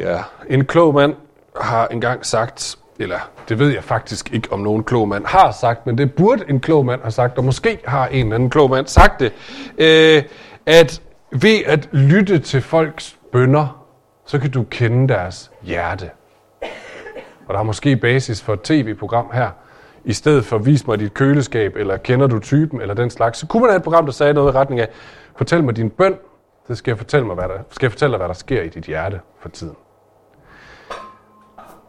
Ja, en klog mand har engang sagt, eller det ved jeg faktisk ikke, om nogen klog mand har sagt, men det burde en klog mand have sagt, og måske har en eller anden klog mand sagt det, øh, at ved at lytte til folks bønder, så kan du kende deres hjerte. Og der er måske basis for et tv-program her, i stedet for vis mig dit køleskab, eller kender du typen, eller den slags, så kunne man have et program, der sagde noget i retning af, fortæl mig din bøn, så skal jeg fortælle, mig, hvad der, skal jeg fortælle dig, hvad der sker i dit hjerte for tiden.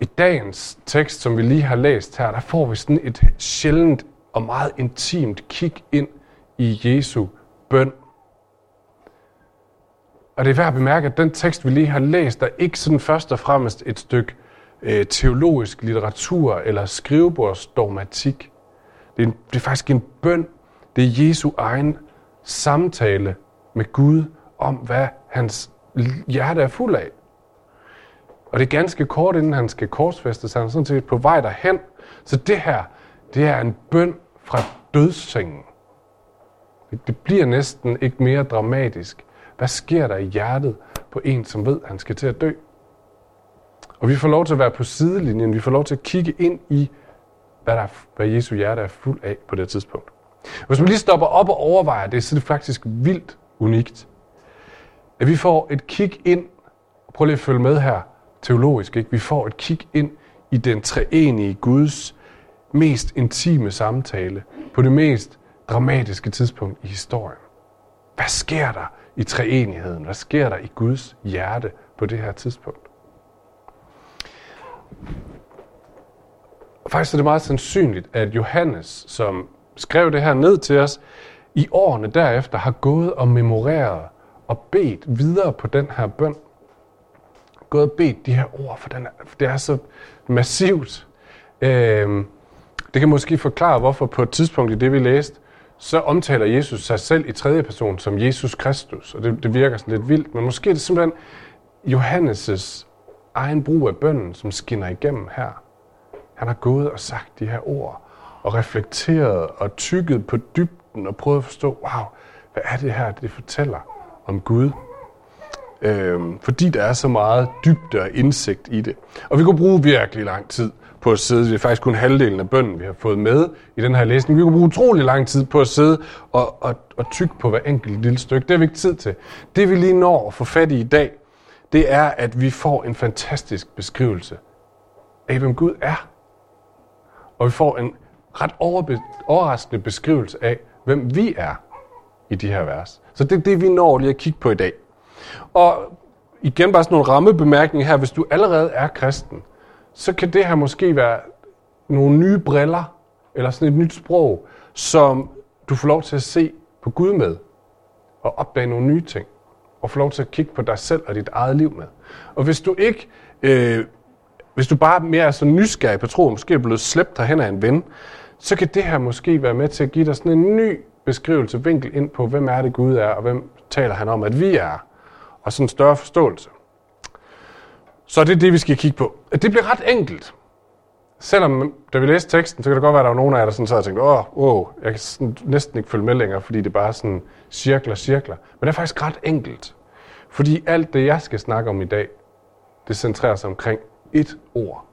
I dagens tekst, som vi lige har læst her, der får vi sådan et sjældent og meget intimt kig ind i Jesu bøn. Og det er værd at bemærke, at den tekst, vi lige har læst, er ikke sådan først og fremmest et stykke øh, teologisk litteratur eller skrivebordsdogmatik. Det er, en, det er faktisk en bøn. Det er Jesu egen samtale med Gud om, hvad hans hjerte er fuld af. Og det er ganske kort, inden han skal korsfæstes. Han er sådan set på vej derhen. Så det her, det er en bøn fra dødssengen. Det bliver næsten ikke mere dramatisk. Hvad sker der i hjertet på en, som ved, at han skal til at dø? Og vi får lov til at være på sidelinjen. Vi får lov til at kigge ind i, hvad, der, hvad Jesu hjerte er fuld af på det tidspunkt. Hvis man lige stopper op og overvejer det, så er det faktisk vildt unikt. At vi får et kig ind, prøv lige at følge med her, teologisk, ikke? vi får et kig ind i den treenige Guds mest intime samtale på det mest dramatiske tidspunkt i historien. Hvad sker der i treenigheden? Hvad sker der i Guds hjerte på det her tidspunkt? Faktisk er det meget sandsynligt, at Johannes, som skrev det her ned til os, i årene derefter har gået og memoreret og bedt videre på den her bøn. Gået og bedt de her ord, for, den er, for det er så massivt. Øhm, det kan måske forklare, hvorfor på et tidspunkt i det, vi læste, så omtaler Jesus sig selv i tredje person som Jesus Kristus, og det, det virker sådan lidt vildt, men måske er det simpelthen Johannes' egen brug af bønnen, som skinner igennem her. Han har gået og sagt de her ord, og reflekteret og tykket på dybden og prøvet at forstå, wow, hvad er det her, det fortæller om Gud? Øhm, fordi der er så meget dybde og indsigt i det. Og vi kunne bruge virkelig lang tid på at sidde. Det er faktisk kun halvdelen af bønden, vi har fået med i den her læsning. Vi kunne bruge utrolig lang tid på at sidde og, og, og tykke på hver enkelt lille stykke. Det har vi ikke tid til. Det vi lige når at få fat i i dag, det er, at vi får en fantastisk beskrivelse af, hvem Gud er. Og vi får en ret overraskende beskrivelse af, hvem vi er i de her vers. Så det er det, vi når lige at kigge på i dag. Og igen bare sådan nogle rammebemærkninger her. Hvis du allerede er kristen, så kan det her måske være nogle nye briller, eller sådan et nyt sprog, som du får lov til at se på Gud med, og opdage nogle nye ting, og få lov til at kigge på dig selv og dit eget liv med. Og hvis du ikke, øh, hvis du bare mere er så nysgerrig på tro, måske er blevet slæbt hen af en ven, så kan det her måske være med til at give dig sådan en ny beskrivelse, vinkel ind på, hvem er det Gud er, og hvem taler han om, at vi er, og sådan en større forståelse. Så det er det, vi skal kigge på. Det bliver ret enkelt. Selvom, da vi læste teksten, så kan det godt være, at der var nogen af jer, der sådan sad og tænkte, åh, oh, jeg kan sådan næsten ikke følge med længere, fordi det bare sådan cirkler, cirkler. Men det er faktisk ret enkelt. Fordi alt det, jeg skal snakke om i dag, det centrerer sig omkring et ord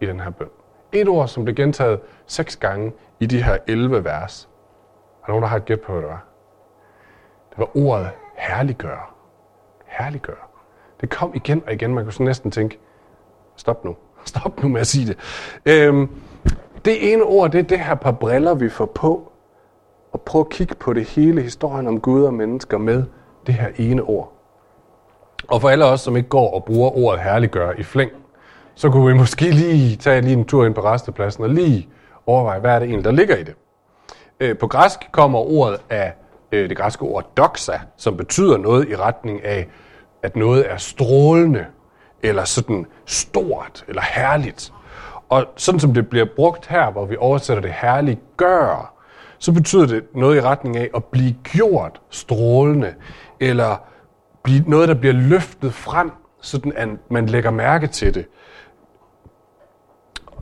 i den her bøn. Et ord, som blev gentaget seks gange i de her 11 vers. Er der nogen, der har et gæt på, hvad det var? Det var ordet herliggøre. Herliggør. Det kom igen og igen. Man kunne sådan næsten tænke, stop nu. Stop nu med at sige det. Øhm, det ene ord, det er det her par briller, vi får på. Og prøv at kigge på det hele historien om Gud og mennesker med det her ene ord. Og for alle os, som ikke går og bruger ordet herliggør i flæng, så kunne vi måske lige tage lige en tur ind på restepladsen og lige overveje, hvad er det egentlig, der ligger i det. Øh, på græsk kommer ordet af øh, det græske ord doxa, som betyder noget i retning af, at noget er strålende, eller sådan stort, eller herligt. Og sådan som det bliver brugt her, hvor vi oversætter det herliggør, så betyder det noget i retning af at blive gjort strålende, eller blive noget, der bliver løftet frem, sådan at man lægger mærke til det.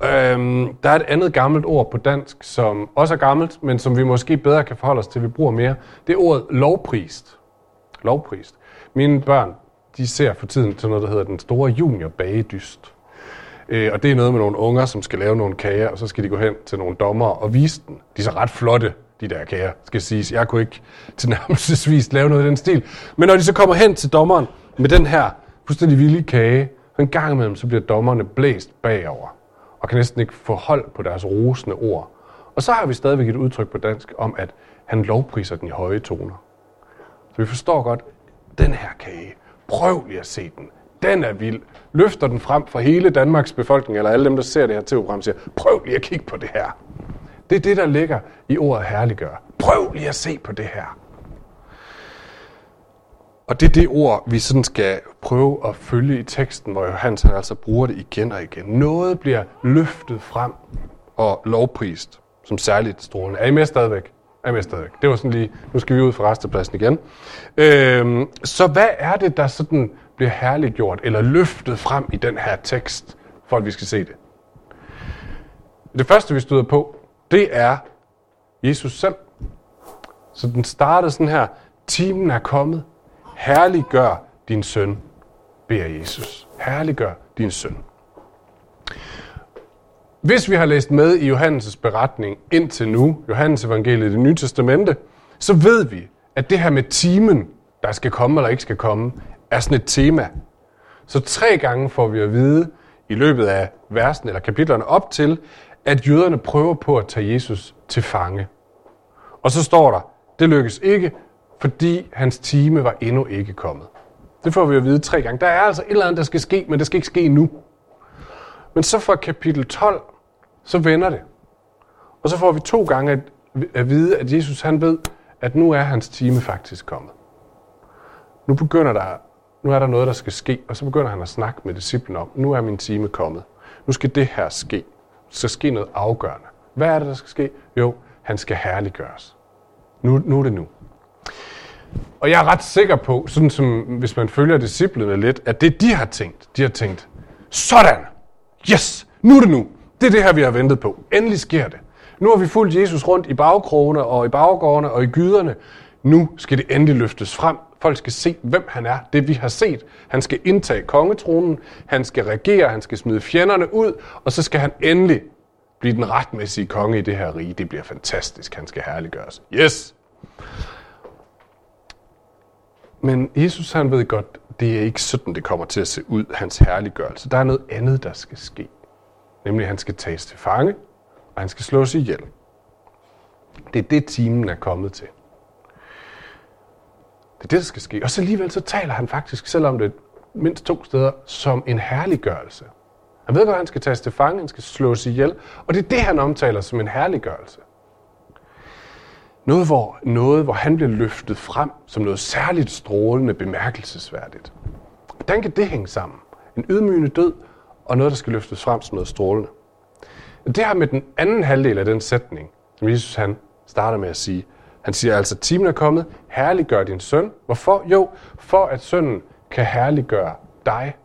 Øhm, der er et andet gammelt ord på dansk, som også er gammelt, men som vi måske bedre kan forholde os til, vi bruger mere. Det er ordet lovprist. Lovprist. Mine børn de ser for tiden til noget, der hedder den store junior bagedyst. Øh, og det er noget med nogle unger, som skal lave nogle kager, og så skal de gå hen til nogle dommer og vise den. De er så ret flotte, de der kager, skal siges. Jeg kunne ikke tilnærmelsesvis lave noget i den stil. Men når de så kommer hen til dommeren med den her fuldstændig vilde kage, så en gang imellem, så bliver dommerne blæst bagover, og kan næsten ikke få hold på deres rosende ord. Og så har vi stadigvæk et udtryk på dansk om, at han lovpriser den i høje toner. Så vi forstår godt, den her kage, prøv lige at se den. Den er vild. Løfter den frem for hele Danmarks befolkning, eller alle dem, der ser det her tv-program, siger, prøv lige at kigge på det her. Det er det, der ligger i ordet herliggør. Prøv lige at se på det her. Og det er det ord, vi sådan skal prøve at følge i teksten, hvor Johannes han altså bruger det igen og igen. Noget bliver løftet frem og lovprist som særligt strålende. Er I med stadigvæk? Er med stadigvæk? Det var sådan lige, nu skal vi ud fra restepladsen igen. Øhm, så hvad er det, der sådan bliver herliggjort eller løftet frem i den her tekst, for at vi skal se det? Det første, vi støder på, det er Jesus selv. Så den startede sådan her, timen er kommet, herliggør din søn, beder Jesus. Herliggør din søn. Hvis vi har læst med i Johannes' beretning indtil nu, Johannes evangeliet i det nye testamente, så ved vi, at det her med timen, der skal komme eller ikke skal komme, er sådan et tema. Så tre gange får vi at vide i løbet af versen eller kapitlerne op til, at jøderne prøver på at tage Jesus til fange. Og så står der, det lykkes ikke, fordi hans time var endnu ikke kommet. Det får vi at vide tre gange. Der er altså et eller andet, der skal ske, men det skal ikke ske nu. Men så fra kapitel 12, så vender det. Og så får vi to gange at, at vide, at Jesus han ved, at nu er hans time faktisk kommet. Nu begynder der, nu er der noget, der skal ske, og så begynder han at snakke med disciplen om, nu er min time kommet. Nu skal det her ske. Der skal ske noget afgørende. Hvad er det, der skal ske? Jo, han skal herliggøres. Nu, nu er det nu. Og jeg er ret sikker på, sådan som hvis man følger disciplene lidt, at det de har tænkt, de har tænkt, sådan, yes, nu er det nu. Det er det her, vi har ventet på. Endelig sker det. Nu har vi fulgt Jesus rundt i bagkrogene og i baggårdene og i gyderne. Nu skal det endelig løftes frem. Folk skal se, hvem han er. Det vi har set. Han skal indtage kongetronen. Han skal regere. Han skal smide fjenderne ud. Og så skal han endelig blive den retmæssige konge i det her rige. Det bliver fantastisk. Han skal herliggøres. Yes! Men Jesus han ved godt, det er ikke sådan, det kommer til at se ud, hans herliggørelse. Der er noget andet, der skal ske. Nemlig, at han skal tages til fange, og han skal slås ihjel. Det er det, timen er kommet til. Det er det, der skal ske. Og så alligevel så taler han faktisk, selvom det mindst to steder, som en herliggørelse. Han ved godt, at han skal tages til fange, han skal slås ihjel, og det er det, han omtaler som en herliggørelse. Noget hvor, noget, hvor han bliver løftet frem som noget særligt strålende, bemærkelsesværdigt. Hvordan kan det hænge sammen? En ydmygende død og noget, der skal løftes frem som noget strålende. Det her med den anden halvdel af den sætning, som Jesus han starter med at sige. Han siger altså, timen er kommet, herliggør din søn. Hvorfor? Jo, for at sønnen kan herliggøre dig.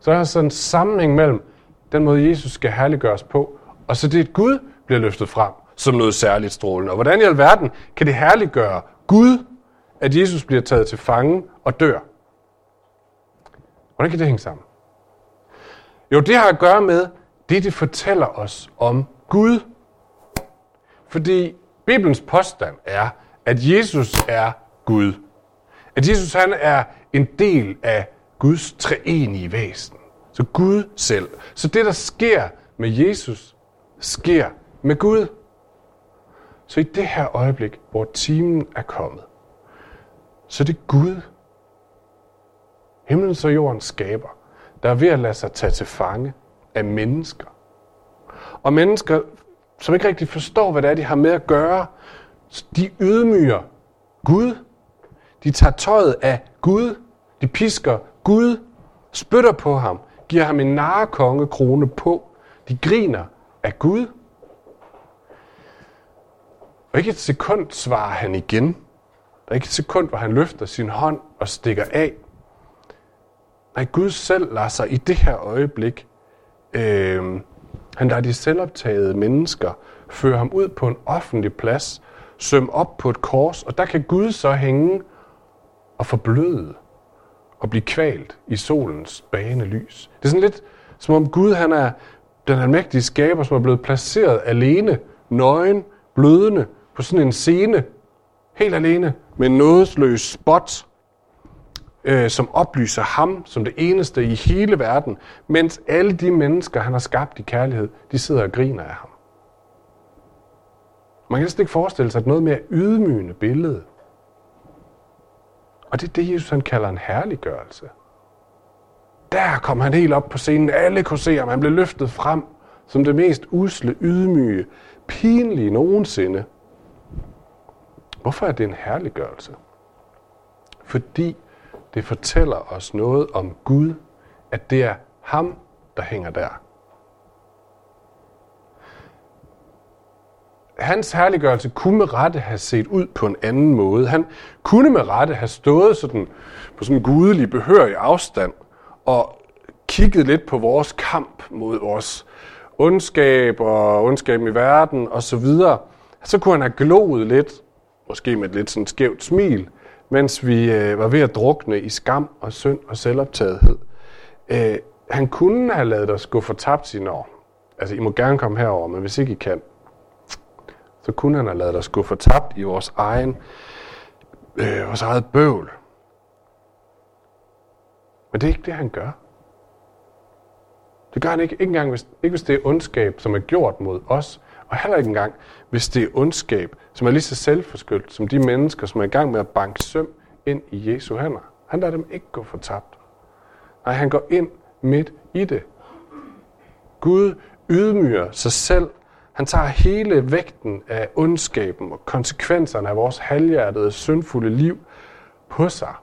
Så der er sådan en sammenhæng mellem den måde, Jesus skal herliggøres på, og så det, at Gud bliver løftet frem som noget særligt strålende. Og hvordan i alverden kan det herliggøre Gud, at Jesus bliver taget til fange og dør? Hvordan kan det hænge sammen? Jo, det har at gøre med det, det fortæller os om Gud. Fordi Bibelens påstand er, at Jesus er Gud. At Jesus han er en del af Guds treenige væsen. Så Gud selv. Så det, der sker med Jesus, sker med Gud. Så i det her øjeblik, hvor timen er kommet, så det er Gud, himlen og jorden skaber, der er ved at lade sig tage til fange af mennesker. Og mennesker, som ikke rigtig forstår, hvad det er, de har med at gøre, de ydmyger Gud. De tager tøjet af Gud. De pisker Gud, spytter på ham, giver ham en narrekongekrone på. De griner af Gud. Og ikke et sekund svarer han igen. Der er ikke et sekund, hvor han løfter sin hånd og stikker af. Nej, Gud selv lader sig i det her øjeblik, øh, han lader de selvoptagede mennesker føre ham ud på en offentlig plads, søm op på et kors, og der kan Gud så hænge og forbløde og blive kvalt i solens bane lys. Det er sådan lidt som om Gud han er den almægtige skaber, som er blevet placeret alene, nøgen, blødende, på sådan en scene, helt alene, med en nådesløs spot, øh, som oplyser ham som det eneste i hele verden, mens alle de mennesker, han har skabt i kærlighed, de sidder og griner af ham. Man kan næsten ikke forestille sig et noget mere ydmygende billede. Og det er det, Jesus han kalder en herliggørelse. Der kom han helt op på scenen. Alle kunne se ham. Han blev løftet frem som det mest usle, ydmyge, pinlige nogensinde. Hvorfor er det en herliggørelse? Fordi det fortæller os noget om Gud, at det er ham, der hænger der. Hans herliggørelse kunne med rette have set ud på en anden måde. Han kunne med rette have stået sådan på sådan en gudelig behørig afstand og kigget lidt på vores kamp mod vores ondskab og ondskaben i verden og så videre. Så kunne han have gloet lidt, måske med et lidt sådan skævt smil, mens vi øh, var ved at drukne i skam og synd og selvoptagethed. Øh, han kunne have lavet os gå for tabt sin år. Altså, I må gerne komme herover, men hvis ikke I kan, så kunne han have lavet os gå for tabt i vores egen, øh, vores eget bøvl. Men det er ikke det, han gør. Det gør han ikke, ikke engang, hvis, ikke hvis det er ondskab, som er gjort mod os, og heller ikke engang, hvis det er ondskab, som er lige så selvforskyldt som de mennesker, som er i gang med at banke søm ind i Jesu hænder. Han lader dem ikke gå fortabt. Nej, han går ind midt i det. Gud ydmyger sig selv. Han tager hele vægten af ondskaben og konsekvenserne af vores halvhjertede, syndfulde liv på sig.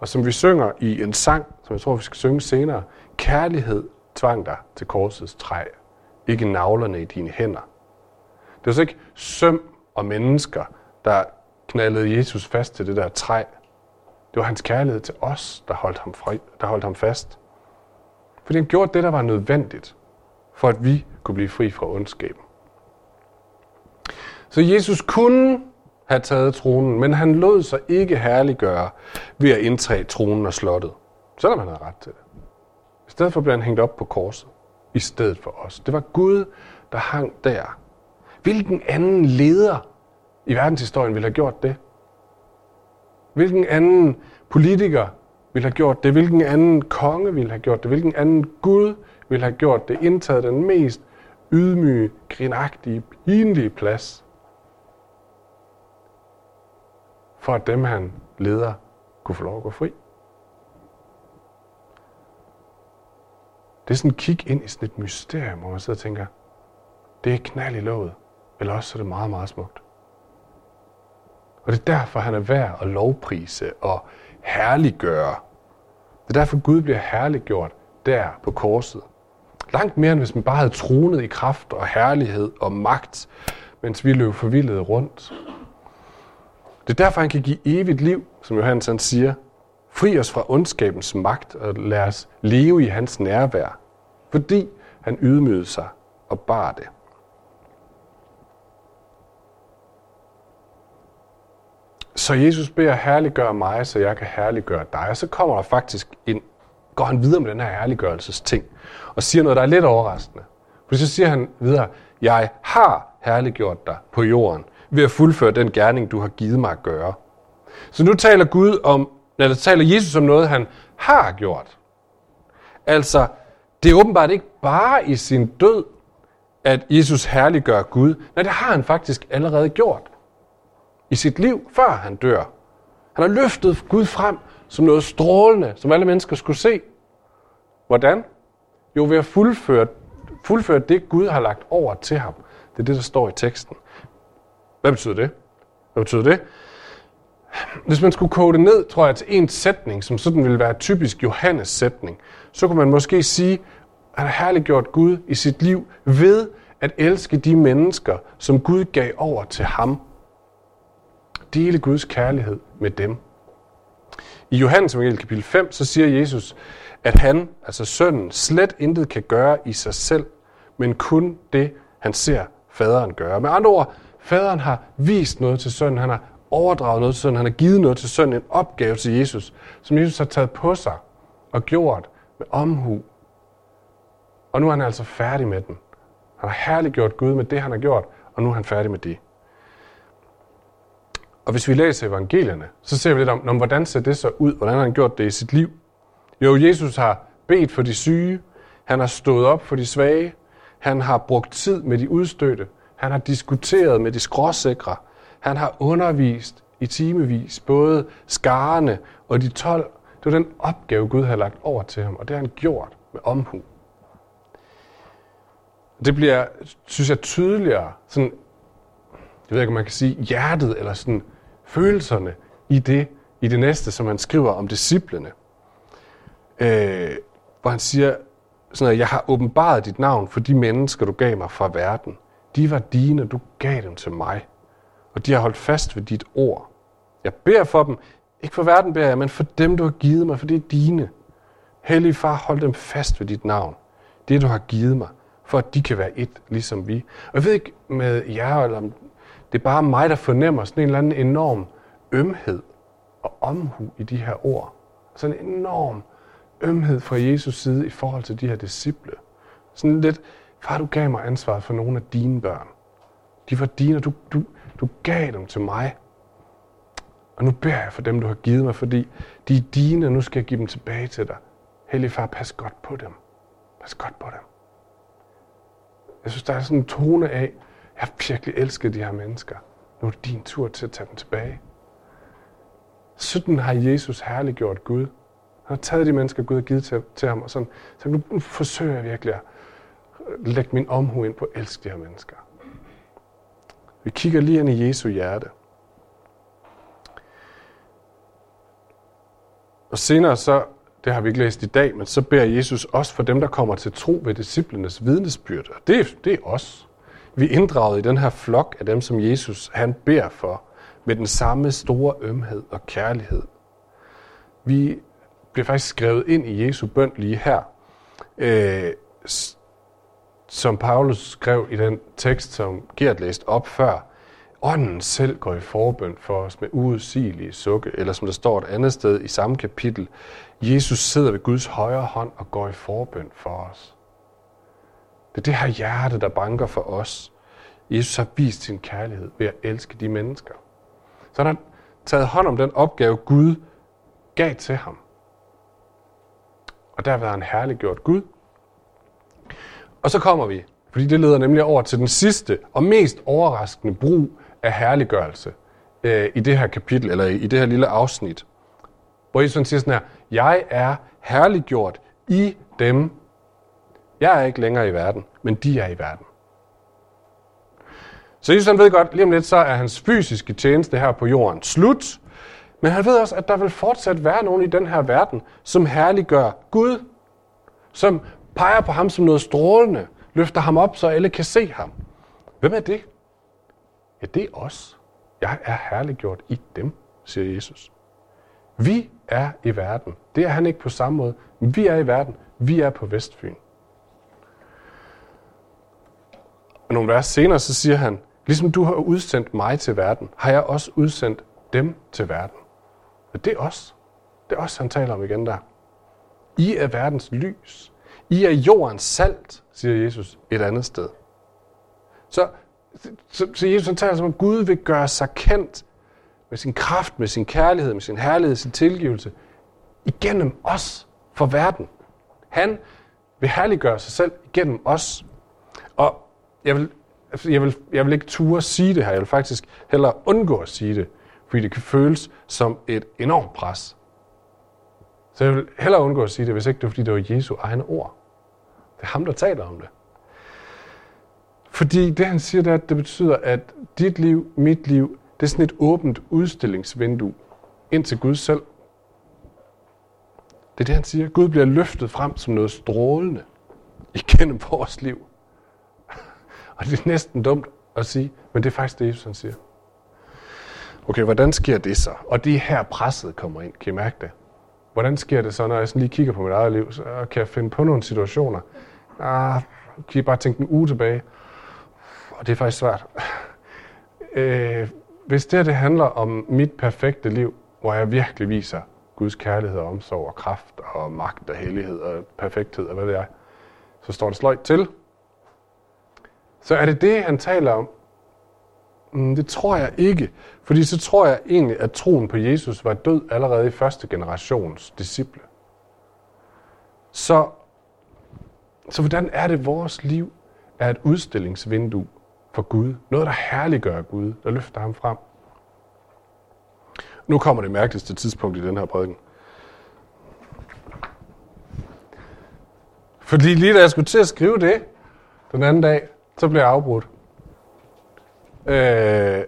Og som vi synger i en sang, som jeg tror, vi skal synge senere, kærlighed tvang dig til korsets træ, ikke navlerne i dine hænder. Det var så ikke søm og mennesker, der knaldede Jesus fast til det der træ. Det var hans kærlighed til os, der holdt ham, fri, der holdt ham fast. Fordi han gjorde det, der var nødvendigt, for at vi kunne blive fri fra ondskaben. Så Jesus kunne have taget tronen, men han lod sig ikke herliggøre ved at indtage tronen og slottet, selvom han havde ret til det. I stedet for blev han hængt op på korset, i stedet for os. Det var Gud, der hang der. Hvilken anden leder i verdenshistorien ville have gjort det? Hvilken anden politiker ville have gjort det? Hvilken anden konge ville have gjort det? Hvilken anden Gud ville have gjort det? Indtaget den mest ydmyge, grinagtige, pinlige plads for at dem, han leder, kunne få lov at gå fri. Det er sådan et kig ind i sådan et mysterium, hvor man sidder og tænker, det er knald i låget, eller også er det meget, meget smukt. Og det er derfor, han er værd at lovprise og herliggøre. Det er derfor, Gud bliver herliggjort der på korset. Langt mere, end hvis man bare havde tronet i kraft og herlighed og magt, mens vi løb forvildet rundt. Det er derfor, han kan give evigt liv, som Johannes han siger. Fri os fra ondskabens magt og lad os leve i hans nærvær, fordi han ydmygede sig og bar det. Så Jesus beder herliggør mig, så jeg kan herliggøre dig. Og så kommer der faktisk en, går han videre med den her herliggørelses ting, og siger noget, der er lidt overraskende. For så siger han videre, jeg har herliggjort dig på jorden, ved at fuldføre den gerning, du har givet mig at gøre. Så nu taler Gud om, eller taler Jesus om noget, han har gjort. Altså, det er åbenbart ikke bare i sin død, at Jesus herliggør Gud. Nej, det har han faktisk allerede gjort. I sit liv, før han dør. Han har løftet Gud frem som noget strålende, som alle mennesker skulle se. Hvordan? Jo, ved at fuldføre, fuldføre det, Gud har lagt over til ham. Det er det, der står i teksten. Hvad betyder det? Hvad betyder det? Hvis man skulle kode det ned, tror jeg, til en sætning, som sådan ville være typisk Johannes sætning, så kunne man måske sige, at han har herliggjort Gud i sit liv ved at elske de mennesker, som Gud gav over til ham. Dele Guds kærlighed med dem. I Johannes evangeliet kapitel 5, så siger Jesus, at han, altså sønnen, slet intet kan gøre i sig selv, men kun det, han ser faderen gøre. Med andre ord, Faderen har vist noget til sønnen. Han har overdraget noget til sønnen, han har givet noget til sønnen, en opgave til Jesus, som Jesus har taget på sig og gjort med omhu. Og nu er han altså færdig med den. Han har herliggjort Gud med det, han har gjort, og nu er han færdig med det. Og hvis vi læser evangelierne, så ser vi lidt om, om hvordan ser det så ud? Hvordan har han gjort det i sit liv? Jo, Jesus har bedt for de syge. Han har stået op for de svage. Han har brugt tid med de udstødte. Han har diskuteret med de skråsikre. Han har undervist i timevis, både skarne og de 12. Det var den opgave, Gud havde lagt over til ham, og det har han gjort med omhu. Det bliver, synes jeg, tydeligere, sådan, jeg ved ikke, om man kan sige, hjertet eller sådan følelserne i det, i det næste, som han skriver om disciplene. Øh, hvor han siger, sådan at jeg har åbenbaret dit navn for de mennesker, du gav mig fra verden. De var dine, du gav dem til mig. Og de har holdt fast ved dit ord. Jeg beder for dem, ikke for verden beder jeg, men for dem, du har givet mig, for det er dine. Hellige far, hold dem fast ved dit navn. Det, du har givet mig, for at de kan være et, ligesom vi. Og jeg ved ikke med jer, eller om det er bare mig, der fornemmer sådan en eller anden enorm ømhed og omhu i de her ord. Sådan en enorm ømhed fra Jesus side i forhold til de her disciple. Sådan lidt, far, du gav mig ansvaret for nogle af dine børn. De var dine, og du, du, du gav dem til mig. Og nu beder jeg for dem, du har givet mig, fordi de er dine, og nu skal jeg give dem tilbage til dig. Hellig far, pas godt på dem. Pas godt på dem. Jeg synes, der er sådan en tone af, jeg har virkelig elsket de her mennesker. Nu er det din tur til at tage dem tilbage. Sådan har Jesus herliggjort Gud. Han har taget de mennesker, Gud har givet til, til ham, og sådan, så nu forsøger jeg virkelig at lægge min omhu ind på at elske de her mennesker. Vi kigger lige ind i Jesu hjerte. Og senere så, det har vi ikke læst i dag, men så beder Jesus også for dem, der kommer til tro ved disciplenes vidnesbyrd. Og det, det er os. Vi er inddraget i den her flok af dem, som Jesus han beder for, med den samme store ømhed og kærlighed. Vi bliver faktisk skrevet ind i Jesu bøn lige her, øh, som Paulus skrev i den tekst, som Gert læste op før. Ånden selv går i forbøn for os med uudsigelige sukke, eller som der står et andet sted i samme kapitel, Jesus sidder ved Guds højre hånd og går i forbøn for os. Det er det her hjerte, der banker for os. Jesus har vist sin kærlighed ved at elske de mennesker. Så han har taget hånd om den opgave, Gud gav til ham. Og der har han herliggjort Gud. Og så kommer vi, fordi det leder nemlig over til den sidste og mest overraskende brug af herliggørelse øh, i det her kapitel, eller i det her lille afsnit. Hvor Jesus siger sådan her, jeg er herliggjort i dem. Jeg er ikke længere i verden, men de er i verden. Så Jesus han ved godt, lige om lidt så er hans fysiske tjeneste her på jorden slut, men han ved også, at der vil fortsat være nogen i den her verden, som herliggør Gud, som peger på ham som noget strålende, løfter ham op, så alle kan se ham. Hvem er det? Ja, det er os. Jeg er herliggjort i dem, siger Jesus. Vi er i verden. Det er han ikke på samme måde. Vi er i verden. Vi er på Vestfyn. Og nogle vers senere, så siger han, ligesom du har udsendt mig til verden, har jeg også udsendt dem til verden. Og det er os. Det er os, han taler om igen der. I er verdens lys. I er jordens salt, siger Jesus et andet sted. Så, så, så Jesus han taler som om Gud vil gøre sig kendt med sin kraft, med sin kærlighed, med sin herlighed, sin tilgivelse, igennem os for verden. Han vil herliggøre sig selv igennem os. Og jeg vil, altså, jeg vil, jeg vil ikke ture sige det her, jeg vil faktisk hellere undgå at sige det, fordi det kan føles som et enormt pres. Så jeg vil hellere undgå at sige det, hvis ikke det er, fordi det var Jesu egne ord. Det er ham, der taler om det. Fordi det, han siger, det er, at det betyder, at dit liv, mit liv, det er sådan et åbent udstillingsvindue ind til Gud selv. Det er det, han siger. Gud bliver løftet frem som noget strålende igennem vores liv. Og det er næsten dumt at sige, men det er faktisk det, Jesus han siger. Okay, hvordan sker det så? Og det er her presset kommer ind. Kan I mærke det? Hvordan sker det så, når jeg sådan lige kigger på mit eget liv? Så øh, kan jeg finde på nogle situationer. Ah, kan I bare tænke en uge tilbage? Og det er faktisk svært. Øh, hvis det her det handler om mit perfekte liv, hvor jeg virkelig viser Guds kærlighed og omsorg og kraft og magt og hellighed og perfekthed og hvad det er, så står det sløjt til. Så er det det, han taler om? Mm, det tror jeg ikke. Fordi så tror jeg egentlig, at troen på Jesus var død allerede i første generations disciple. Så, så hvordan er det, vores liv er et udstillingsvindue for Gud? Noget, der herliggør Gud, der løfter ham frem. Nu kommer det mærkeligste tidspunkt i den her prædiken. Fordi lige da jeg skulle til at skrive det, den anden dag, så blev jeg afbrudt. Øh,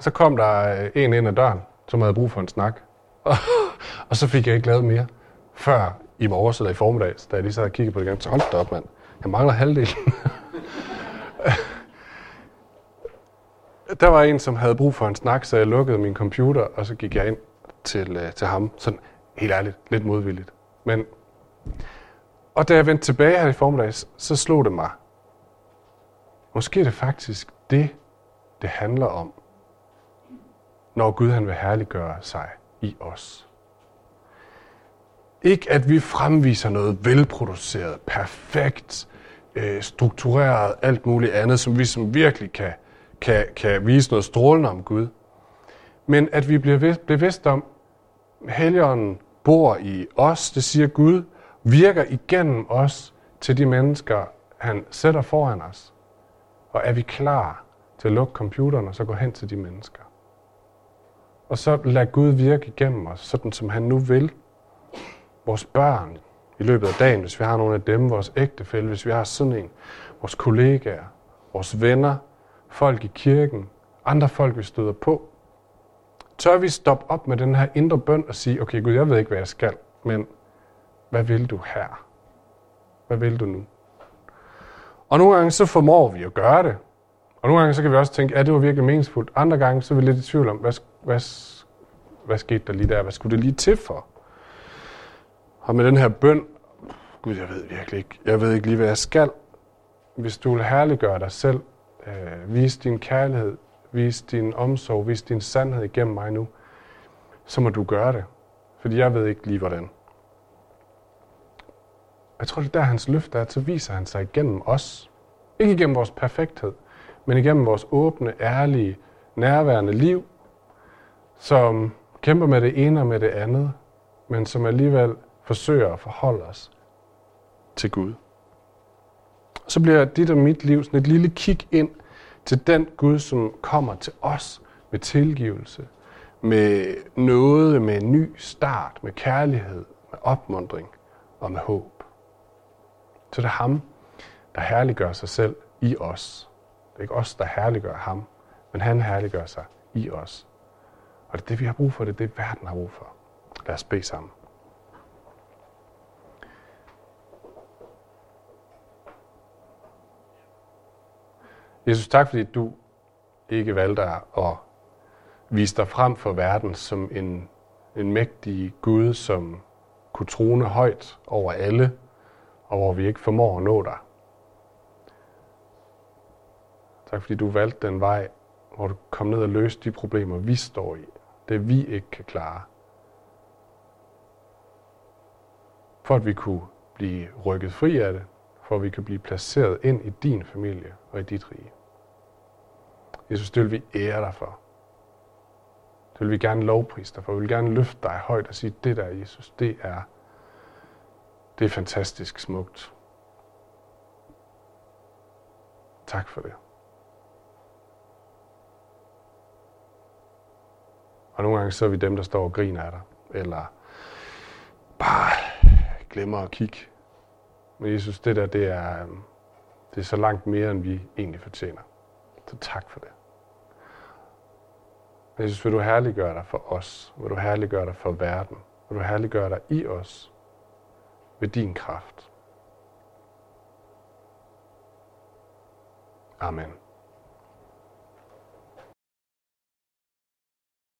så kom der en ind ad døren, som havde brug for en snak. og så fik jeg ikke lavet mere, før i morges eller i formiddag, da jeg lige sad og kiggede på det igen. Så hold da op, mand. Jeg mangler halvdelen. der var en, som havde brug for en snak, så jeg lukkede min computer, og så gik jeg ind til, øh, til ham. Sådan helt ærligt, lidt modvilligt. Men, og da jeg vendte tilbage her i formiddags, så slog det mig. Måske er det faktisk det, det handler om, når Gud han vil herliggøre sig i os. Ikke at vi fremviser noget velproduceret, perfekt, øh, struktureret, alt muligt andet, som vi som virkelig kan, kan, kan vise noget strålende om Gud. Men at vi bliver bevidst om, at Helligånden bor i os, det siger Gud, virker igennem os til de mennesker, han sætter foran os. Og er vi klar til at lukke computeren og så gå hen til de mennesker? Og så lad Gud virke igennem os, sådan som han nu vil. Vores børn i løbet af dagen, hvis vi har nogle af dem, vores ægtefælle, hvis vi har sådan en, vores kollegaer, vores venner, folk i kirken, andre folk, vi støder på. Tør vi stoppe op med den her indre bøn og sige, okay Gud, jeg ved ikke, hvad jeg skal, men hvad vil du her? Hvad vil du nu? Og nogle gange så formår vi at gøre det. Og nogle gange så kan vi også tænke, at ja, det var virkelig meningsfuldt. Andre gange så er vi lidt i tvivl om, hvad, hvad, hvad skete der lige der? Hvad skulle det lige til for? Og med den her bøn, Gud, jeg ved virkelig ikke, jeg ved ikke lige, hvad jeg skal. Hvis du vil herliggøre dig selv, øh, vise din kærlighed, vise din omsorg, vise din sandhed igennem mig nu, så må du gøre det. Fordi jeg ved ikke lige, hvordan. Jeg tror, det er der, hans løfte er, så viser han sig igennem os. Ikke igennem vores perfekthed, men igennem vores åbne, ærlige, nærværende liv, som kæmper med det ene og med det andet, men som alligevel forsøger at forholde os til Gud. Så bliver dit og mit liv sådan et lille kig ind til den Gud, som kommer til os med tilgivelse, med noget, med en ny start, med kærlighed, med opmundring og med håb. Så det er ham, der herliggør sig selv i os. Det er ikke os, der herliggør ham, men han herliggør sig i os. Og det er det, vi har brug for, det er det, verden har brug for. Lad os bede sammen. Jesus, tak fordi du ikke valgte at vise dig frem for verden som en, en mægtig Gud, som kunne trone højt over alle, og hvor vi ikke formår at nå dig. Tak fordi du valgte den vej, hvor du kom ned og løste de problemer, vi står i. Det vi ikke kan klare. For at vi kunne blive rykket fri af det, for at vi kan blive placeret ind i din familie og i dit rige. Jesus, det vil vi ære dig for. Det vil vi gerne lovprise dig for. Vi vil gerne løfte dig højt og sige, det der, Jesus, det er, det er fantastisk smukt. Tak for det. Og nogle gange så er vi dem, der står og griner af dig, eller bare glemmer at kigge. Men Jesus, det der, det er, øhm, det er så langt mere, end vi egentlig fortjener. Så tak for det. Jesus, vil du herliggøre dig for os? Vil du herliggøre dig for verden? Vil du herliggøre dig i os ved din kraft? Amen.